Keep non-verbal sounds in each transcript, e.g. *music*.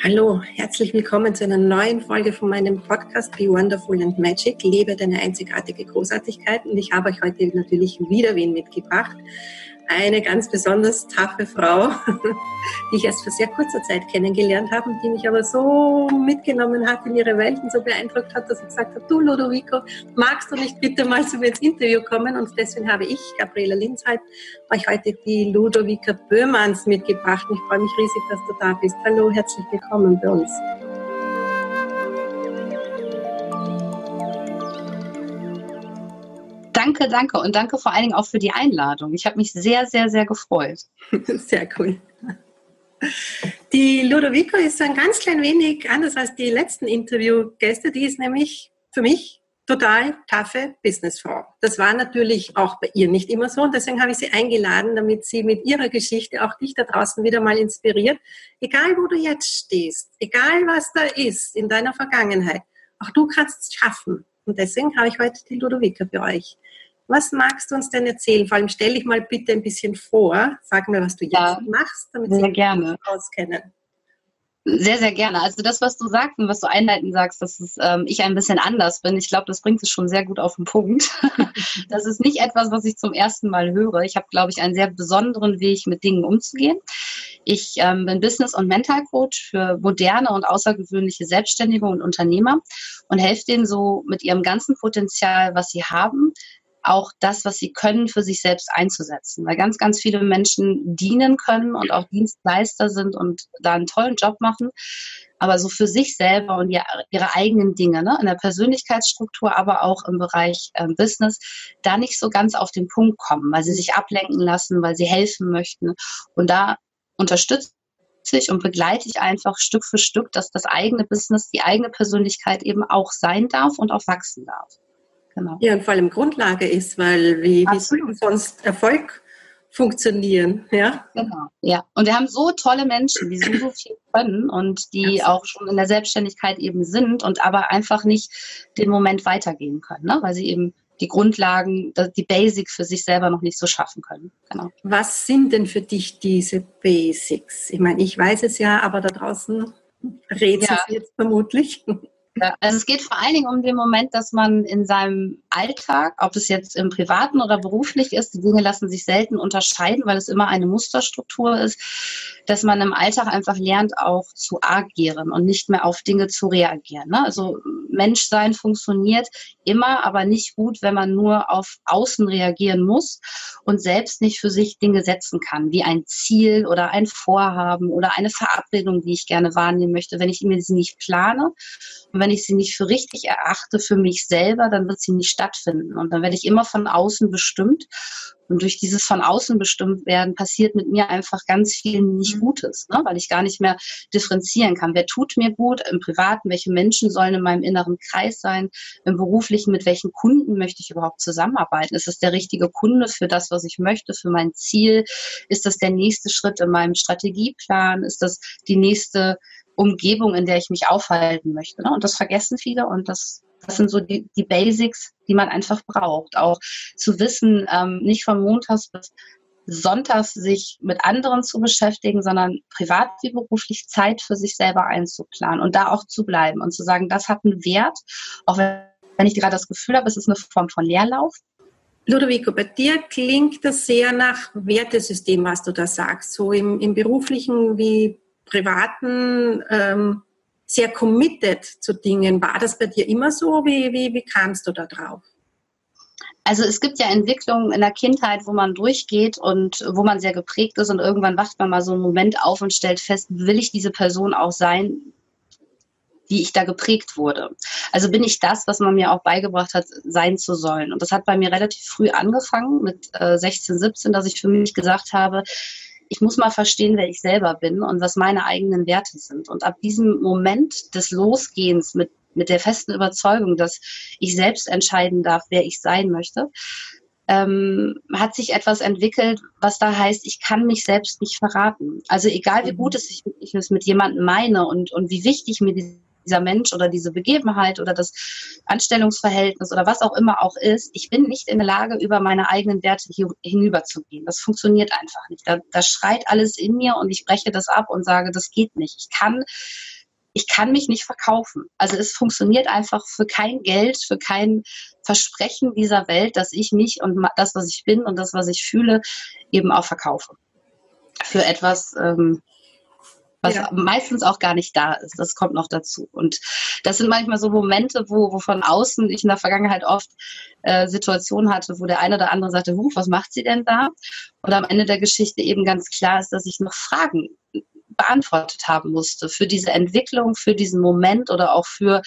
Hallo, herzlich willkommen zu einer neuen Folge von meinem Podcast Be Wonderful and Magic. Lebe deine einzigartige Großartigkeit. Und ich habe euch heute natürlich wieder wen mitgebracht eine ganz besonders taffe Frau, *laughs* die ich erst vor sehr kurzer Zeit kennengelernt habe die mich aber so mitgenommen hat in ihre Welt und so beeindruckt hat, dass ich gesagt habe, du Lodovico, magst du nicht bitte mal zu mir ins Interview kommen? Und deswegen habe ich, Gabriela Linzheit, euch heute die Ludovica Böhmanns mitgebracht. Und ich freue mich riesig, dass du da bist. Hallo, herzlich willkommen bei uns. Danke, danke und danke vor allen Dingen auch für die Einladung. Ich habe mich sehr, sehr, sehr gefreut. *laughs* Sehr cool. Die Ludovico ist ein ganz klein wenig anders als die letzten Interviewgäste. Die ist nämlich für mich total taffe Businessfrau. Das war natürlich auch bei ihr nicht immer so und deswegen habe ich sie eingeladen, damit sie mit ihrer Geschichte auch dich da draußen wieder mal inspiriert. Egal wo du jetzt stehst, egal was da ist in deiner Vergangenheit, auch du kannst es schaffen. Und deswegen habe ich heute die Ludovica für euch. Was magst du uns denn erzählen? Vor allem stell dich mal bitte ein bisschen vor. Sag mir, was du jetzt ja, machst, damit sehr Sie gerne. auskennen. Sehr, sehr gerne. Also das, was du sagst und was du einleitend sagst, dass es, ähm, ich ein bisschen anders bin, ich glaube, das bringt es schon sehr gut auf den Punkt. *laughs* das ist nicht etwas, was ich zum ersten Mal höre. Ich habe, glaube ich, einen sehr besonderen Weg, mit Dingen umzugehen. Ich ähm, bin Business- und Mental Coach für moderne und außergewöhnliche Selbstständige und Unternehmer und helfe denen so mit ihrem ganzen Potenzial, was sie haben, auch das, was sie können, für sich selbst einzusetzen. Weil ganz, ganz viele Menschen dienen können und auch Dienstleister sind und da einen tollen Job machen, aber so für sich selber und ihre eigenen Dinge, ne, in der Persönlichkeitsstruktur, aber auch im Bereich äh, Business, da nicht so ganz auf den Punkt kommen, weil sie sich ablenken lassen, weil sie helfen möchten. Und da unterstütze ich und begleite ich einfach Stück für Stück, dass das eigene Business, die eigene Persönlichkeit eben auch sein darf und auch wachsen darf. Genau. Ja, und vor allem Grundlage ist, weil wie, wie soll sonst Erfolg funktionieren, ja? Genau, ja. Und wir haben so tolle Menschen, die so, viel können und die auch schon in der Selbstständigkeit eben sind und aber einfach nicht den Moment weitergehen können, ne? weil sie eben die Grundlagen, die Basics für sich selber noch nicht so schaffen können. Genau. Was sind denn für dich diese Basics? Ich meine, ich weiß es ja, aber da draußen rätseln ja. jetzt vermutlich. Ja, also es geht vor allen Dingen um den Moment, dass man in seinem Alltag, ob es jetzt im privaten oder beruflich ist, die Dinge lassen sich selten unterscheiden, weil es immer eine Musterstruktur ist, dass man im Alltag einfach lernt, auch zu agieren und nicht mehr auf Dinge zu reagieren. Ne? Also Menschsein funktioniert immer, aber nicht gut, wenn man nur auf Außen reagieren muss und selbst nicht für sich Dinge setzen kann, wie ein Ziel oder ein Vorhaben oder eine Verabredung, die ich gerne wahrnehmen möchte. Wenn ich mir sie nicht plane und wenn ich sie nicht für richtig erachte für mich selber, dann wird sie nicht stattfinden. Und dann werde ich immer von außen bestimmt. Und durch dieses von außen bestimmt werden passiert mit mir einfach ganz viel nicht mhm. Gutes, ne? weil ich gar nicht mehr differenzieren kann. Wer tut mir gut im Privaten? Welche Menschen sollen in meinem inneren Kreis sein? Im Beruflichen, mit welchen Kunden möchte ich überhaupt zusammenarbeiten? Ist es der richtige Kunde für das, was ich möchte, für mein Ziel? Ist das der nächste Schritt in meinem Strategieplan? Ist das die nächste Umgebung, in der ich mich aufhalten möchte? Ne? Und das vergessen viele und das das sind so die, die Basics, die man einfach braucht. Auch zu wissen, ähm, nicht von Montags bis Sonntags sich mit anderen zu beschäftigen, sondern privat wie beruflich Zeit für sich selber einzuplanen und da auch zu bleiben und zu sagen, das hat einen Wert, auch wenn, ich gerade das Gefühl habe, es ist eine Form von Leerlauf. Ludovico, bei dir klingt das sehr nach Wertesystem, was du da sagst, so im, im beruflichen wie privaten ähm, sehr committed zu Dingen. War das bei dir immer so? Wie, wie, wie kamst du da drauf? Also es gibt ja Entwicklungen in der Kindheit, wo man durchgeht und wo man sehr geprägt ist und irgendwann wacht man mal so einen Moment auf und stellt fest, will ich diese Person auch sein, wie ich da geprägt wurde. Also bin ich das, was man mir auch beigebracht hat, sein zu sollen. Und das hat bei mir relativ früh angefangen, mit äh, 16, 17, dass ich für mich gesagt habe, ich muss mal verstehen, wer ich selber bin und was meine eigenen Werte sind. Und ab diesem Moment des Losgehens mit, mit der festen Überzeugung, dass ich selbst entscheiden darf, wer ich sein möchte, ähm, hat sich etwas entwickelt, was da heißt, ich kann mich selbst nicht verraten. Also egal wie mhm. gut es ich, ich es mit jemandem meine und, und wie wichtig mir diese dieser Mensch oder diese Begebenheit oder das Anstellungsverhältnis oder was auch immer auch ist, ich bin nicht in der Lage, über meine eigenen Werte hinüberzugehen. Das funktioniert einfach nicht. Da, da schreit alles in mir und ich breche das ab und sage, das geht nicht. Ich kann ich kann mich nicht verkaufen. Also es funktioniert einfach für kein Geld, für kein Versprechen dieser Welt, dass ich mich und das, was ich bin und das, was ich fühle, eben auch verkaufe. Für etwas, ähm, was ja. meistens auch gar nicht da ist. Das kommt noch dazu. Und das sind manchmal so Momente, wo, wo von außen ich in der Vergangenheit oft äh, Situationen hatte, wo der eine oder andere sagte, Huch, was macht sie denn da? Und am Ende der Geschichte eben ganz klar ist, dass ich noch Fragen beantwortet haben musste für diese Entwicklung, für diesen Moment oder auch für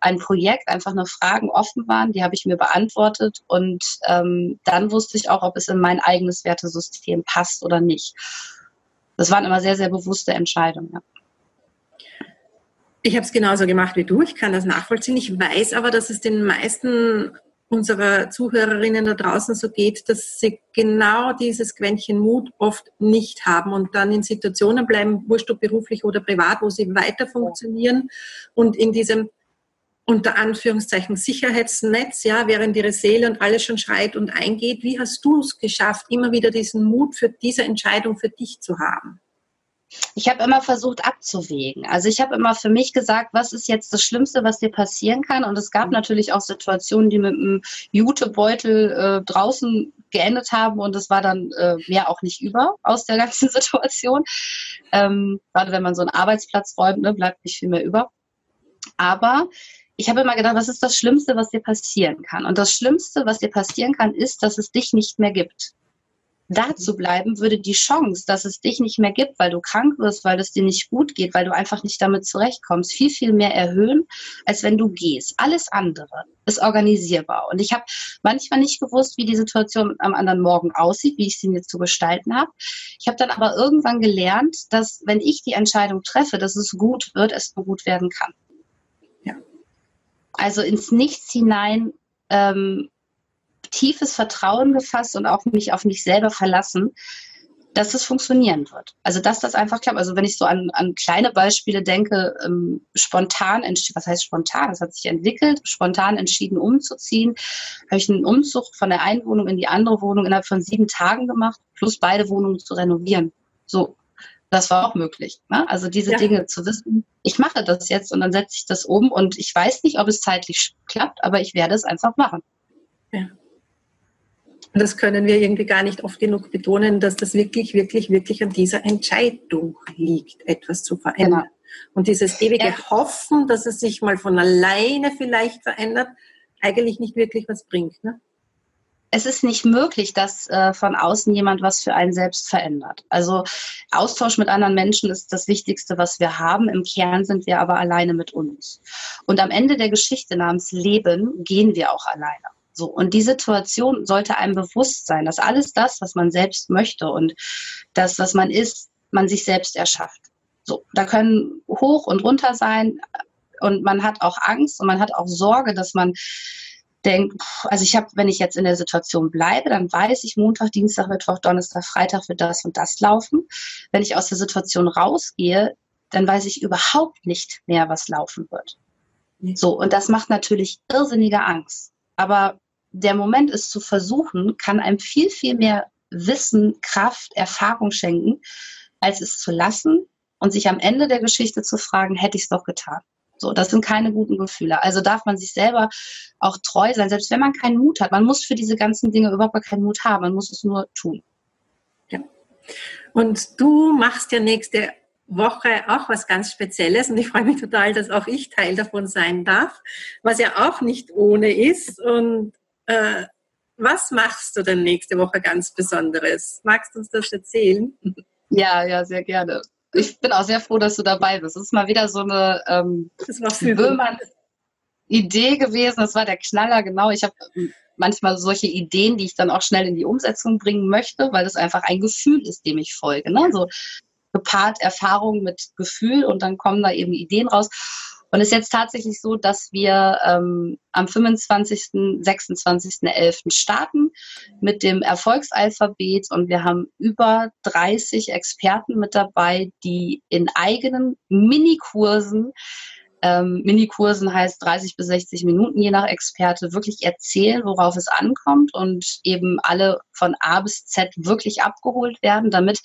ein Projekt. Einfach nur Fragen offen waren, die habe ich mir beantwortet und ähm, dann wusste ich auch, ob es in mein eigenes Wertesystem passt oder nicht. Das waren immer sehr, sehr bewusste Entscheidungen. Ja. Ich habe es genauso gemacht wie du. Ich kann das nachvollziehen. Ich weiß aber, dass es den meisten unserer Zuhörerinnen da draußen so geht, dass sie genau dieses Quäntchen Mut oft nicht haben und dann in Situationen bleiben, wurscht ob beruflich oder privat, wo sie weiter funktionieren und in diesem unter Anführungszeichen Sicherheitsnetz, ja, während ihre Seele und alles schon schreit und eingeht. Wie hast du es geschafft, immer wieder diesen Mut für diese Entscheidung für dich zu haben? ich habe immer versucht abzuwägen. Also ich habe immer für mich gesagt, was ist jetzt das Schlimmste, was dir passieren kann? Und es gab mhm. natürlich auch Situationen, die mit einem Jutebeutel äh, draußen geendet haben und es war dann äh, mehr auch nicht über aus der ganzen *laughs* Situation. Ähm, gerade wenn man so einen Arbeitsplatz räumt, ne, bleibt nicht viel mehr über. Aber ich habe immer gedacht, was ist das Schlimmste, was dir passieren kann? Und das Schlimmste, was dir passieren kann, ist, dass es dich nicht mehr gibt da zu bleiben, würde die Chance, dass es dich nicht mehr gibt, weil du krank wirst, weil es dir nicht gut geht, weil du einfach nicht damit zurechtkommst, viel, viel mehr erhöhen, als wenn du gehst. Alles andere ist organisierbar. Und ich habe manchmal nicht gewusst, wie die Situation am anderen Morgen aussieht, wie ich sie mir zu gestalten habe. Ich habe dann aber irgendwann gelernt, dass wenn ich die Entscheidung treffe, dass es gut wird, es nur gut werden kann. Also ins Nichts hinein ähm, tiefes Vertrauen gefasst und auch mich auf mich selber verlassen, dass es funktionieren wird. Also dass das einfach klappt. Also wenn ich so an, an kleine Beispiele denke, ähm, spontan, was heißt spontan? Das hat sich entwickelt, spontan entschieden umzuziehen. Habe ich einen Umzug von der einen Wohnung in die andere Wohnung innerhalb von sieben Tagen gemacht, plus beide Wohnungen zu renovieren. So, das war auch möglich. Ne? Also diese ja. Dinge zu wissen, ich mache das jetzt und dann setze ich das um und ich weiß nicht, ob es zeitlich klappt, aber ich werde es einfach machen. Ja. Und das können wir irgendwie gar nicht oft genug betonen, dass das wirklich, wirklich, wirklich an dieser Entscheidung liegt, etwas zu verändern. Genau. Und dieses ewige ja. Hoffen, dass es sich mal von alleine vielleicht verändert, eigentlich nicht wirklich was bringt. Ne? Es ist nicht möglich, dass äh, von außen jemand was für einen selbst verändert. Also Austausch mit anderen Menschen ist das Wichtigste, was wir haben. Im Kern sind wir aber alleine mit uns. Und am Ende der Geschichte namens Leben gehen wir auch alleine. So. Und die Situation sollte einem bewusst sein, dass alles das, was man selbst möchte und das, was man ist, man sich selbst erschafft. So. Da können hoch und runter sein und man hat auch Angst und man hat auch Sorge, dass man denkt, also ich habe, wenn ich jetzt in der Situation bleibe, dann weiß ich, Montag, Dienstag, Mittwoch, Donnerstag, Freitag wird das und das laufen. Wenn ich aus der Situation rausgehe, dann weiß ich überhaupt nicht mehr, was laufen wird. So, und das macht natürlich irrsinnige Angst. Aber der Moment ist zu versuchen, kann einem viel, viel mehr Wissen, Kraft, Erfahrung schenken, als es zu lassen und sich am Ende der Geschichte zu fragen, hätte ich es doch getan. So, das sind keine guten Gefühle. Also darf man sich selber auch treu sein, selbst wenn man keinen Mut hat. Man muss für diese ganzen Dinge überhaupt keinen Mut haben. Man muss es nur tun. Ja. Und du machst ja nächste Woche auch was ganz Spezielles und ich freue mich total, dass auch ich Teil davon sein darf, was ja auch nicht ohne ist. Und äh, was machst du denn nächste Woche ganz Besonderes? Magst du uns das erzählen? Ja, ja, sehr gerne. Ich bin auch sehr froh, dass du dabei bist. Es ist mal wieder so eine ähm, Idee gewesen. Das war der Knaller, genau. Ich habe manchmal solche Ideen, die ich dann auch schnell in die Umsetzung bringen möchte, weil es einfach ein Gefühl ist, dem ich folge. Ne? So gepaart Erfahrung mit Gefühl und dann kommen da eben Ideen raus. Und es ist jetzt tatsächlich so, dass wir ähm, am 25., 26.11. starten mit dem Erfolgsalphabet und wir haben über 30 Experten mit dabei, die in eigenen Minikursen ähm, Minikursen heißt 30 bis 60 Minuten, je nach Experte, wirklich erzählen, worauf es ankommt und eben alle von A bis Z wirklich abgeholt werden, damit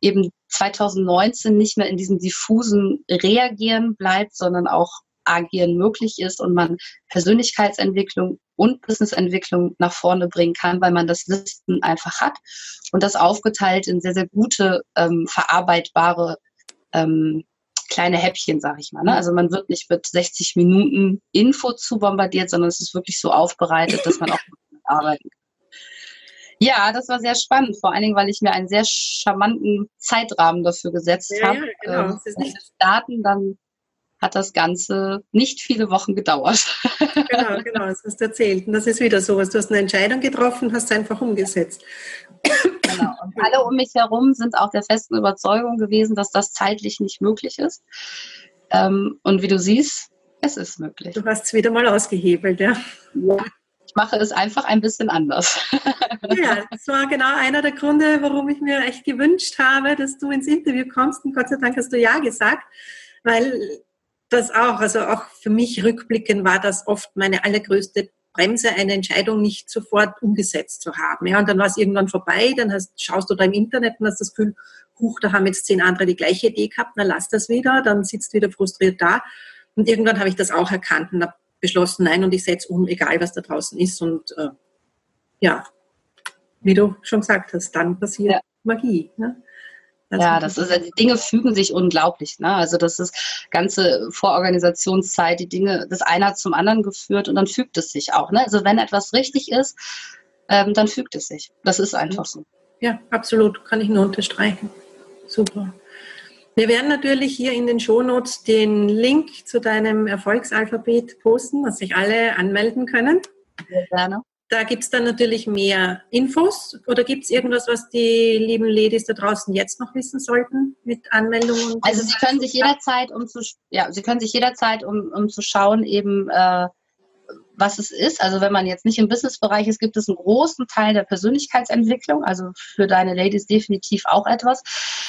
eben 2019 nicht mehr in diesem diffusen Reagieren bleibt, sondern auch Agieren möglich ist und man Persönlichkeitsentwicklung und Businessentwicklung nach vorne bringen kann, weil man das Wissen einfach hat und das aufgeteilt in sehr, sehr gute, ähm, verarbeitbare ähm, kleine Häppchen, sage ich mal. Ne? Also man wird nicht mit 60 Minuten Info zu bombardiert, sondern es ist wirklich so aufbereitet, dass man auch *laughs* arbeiten kann. Ja, das war sehr spannend, vor allen Dingen, weil ich mir einen sehr charmanten Zeitrahmen dafür gesetzt ja, habe. Ja, genau. wenn starten, dann hat das Ganze nicht viele Wochen gedauert. *laughs* Genau, genau, das hast du erzählt. Und das ist wieder so, du hast eine Entscheidung getroffen, hast es einfach umgesetzt. Genau. Und alle um mich herum sind auch der festen Überzeugung gewesen, dass das zeitlich nicht möglich ist. Ähm, und wie du siehst, es ist möglich. Du hast es wieder mal ausgehebelt, ja. ja. Mache es einfach ein bisschen anders. *laughs* Ja, das war genau einer der Gründe, warum ich mir echt gewünscht habe, dass du ins Interview kommst. Und Gott sei Dank hast du ja gesagt, weil das auch, also auch für mich rückblickend war das oft meine allergrößte Bremse, eine Entscheidung nicht sofort umgesetzt zu haben. Ja, und dann war es irgendwann vorbei, dann hast, schaust du da im Internet und hast das Gefühl, huch, da haben jetzt zehn andere die gleiche Idee gehabt, na lass das wieder, dann sitzt wieder frustriert da. Und irgendwann habe ich das auch erkannt und habe beschlossen, nein, und ich setze um, egal was da draußen ist. Und äh, ja, wie du schon gesagt hast, dann passiert ja. Magie. Ne? ja, das ist, die Dinge fügen sich unglaublich. Ne? Also das ist ganze Vororganisationszeit, die Dinge, das eine hat zum anderen geführt und dann fügt es sich auch. Ne? Also wenn etwas richtig ist, ähm, dann fügt es sich. Das ist einfach so. Ja, absolut, kann ich nur unterstreichen. Super. Wir werden natürlich hier in den Shownotes den Link zu deinem Erfolgsalphabet posten, dass sich alle anmelden können. Gerne. Da gibt es dann natürlich mehr Infos oder gibt es irgendwas, was die lieben Ladies da draußen jetzt noch wissen sollten mit Anmeldungen? Also sie können sich jederzeit, um zu ja, sie können sich jederzeit, um, um zu schauen, eben äh, was es ist. Also wenn man jetzt nicht im Businessbereich ist, gibt es einen großen Teil der Persönlichkeitsentwicklung. Also für deine Ladies definitiv auch etwas.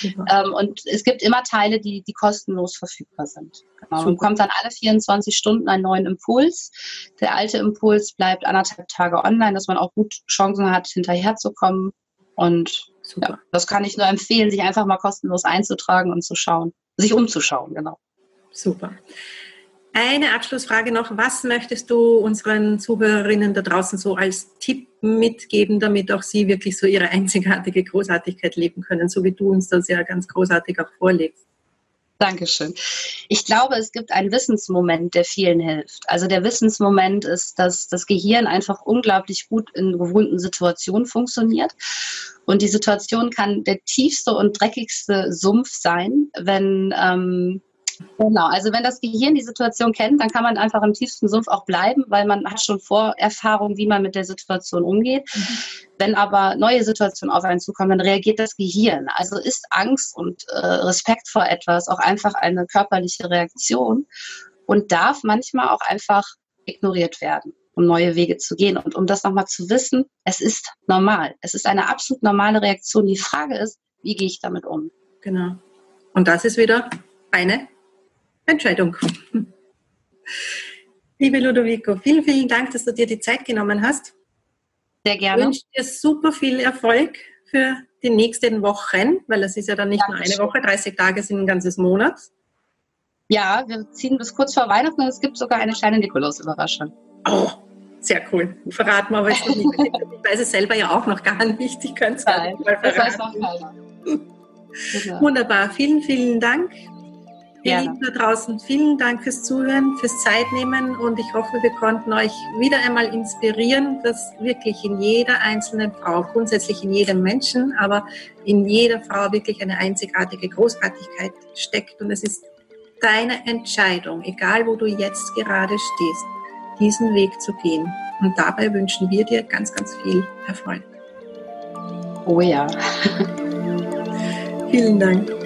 Ähm, und es gibt immer Teile, die, die kostenlos verfügbar sind. Genau. Und kommt dann alle 24 Stunden einen neuen Impuls. Der alte Impuls bleibt anderthalb Tage online, dass man auch gut Chancen hat, hinterherzukommen. Und ja, das kann ich nur empfehlen, sich einfach mal kostenlos einzutragen und zu schauen, sich umzuschauen, genau. Super. Eine Abschlussfrage noch. Was möchtest du unseren Zuhörerinnen da draußen so als Tipp mitgeben, damit auch sie wirklich so ihre einzigartige Großartigkeit leben können, so wie du uns das ja ganz großartig auch vorlegst? Dankeschön. Ich glaube, es gibt einen Wissensmoment, der vielen hilft. Also der Wissensmoment ist, dass das Gehirn einfach unglaublich gut in gewohnten Situationen funktioniert. Und die Situation kann der tiefste und dreckigste Sumpf sein, wenn ähm, Genau, also wenn das Gehirn die Situation kennt, dann kann man einfach im tiefsten Sumpf auch bleiben, weil man hat schon Vorerfahrung, wie man mit der Situation umgeht. Mhm. Wenn aber neue Situationen auf einen zukommen, dann reagiert das Gehirn. Also ist Angst und äh, Respekt vor etwas auch einfach eine körperliche Reaktion und darf manchmal auch einfach ignoriert werden, um neue Wege zu gehen. Und um das nochmal zu wissen, es ist normal. Es ist eine absolut normale Reaktion. Die Frage ist, wie gehe ich damit um? Genau. Und das ist wieder eine Entscheidung. Liebe Ludovico, vielen, vielen Dank, dass du dir die Zeit genommen hast. Sehr gerne. Ich wünsche dir super viel Erfolg für die nächsten Wochen, weil es ist ja dann nicht Dankeschön. nur eine Woche, 30 Tage sind ein ganzes Monat. Ja, wir ziehen bis kurz vor Weihnachten und es gibt sogar eine kleine Nikolaus-Überraschung. Oh, sehr cool. Verraten wir aber jetzt noch nicht. Ich weiß es selber ja auch noch gar nicht. Ich könnte es gar nicht mal verraten. Das weiß noch keiner. *laughs* Genau. Wunderbar. Vielen, vielen Dank Ihr Lieben da draußen, vielen Dank fürs Zuhören, fürs Zeitnehmen und ich hoffe, wir konnten euch wieder einmal inspirieren, dass wirklich in jeder einzelnen Frau, grundsätzlich in jedem Menschen, aber in jeder Frau wirklich eine einzigartige Großartigkeit steckt und es ist deine Entscheidung, egal wo du jetzt gerade stehst, diesen Weg zu gehen. Und dabei wünschen wir dir ganz, ganz viel Erfolg. Oh ja. Vielen Dank.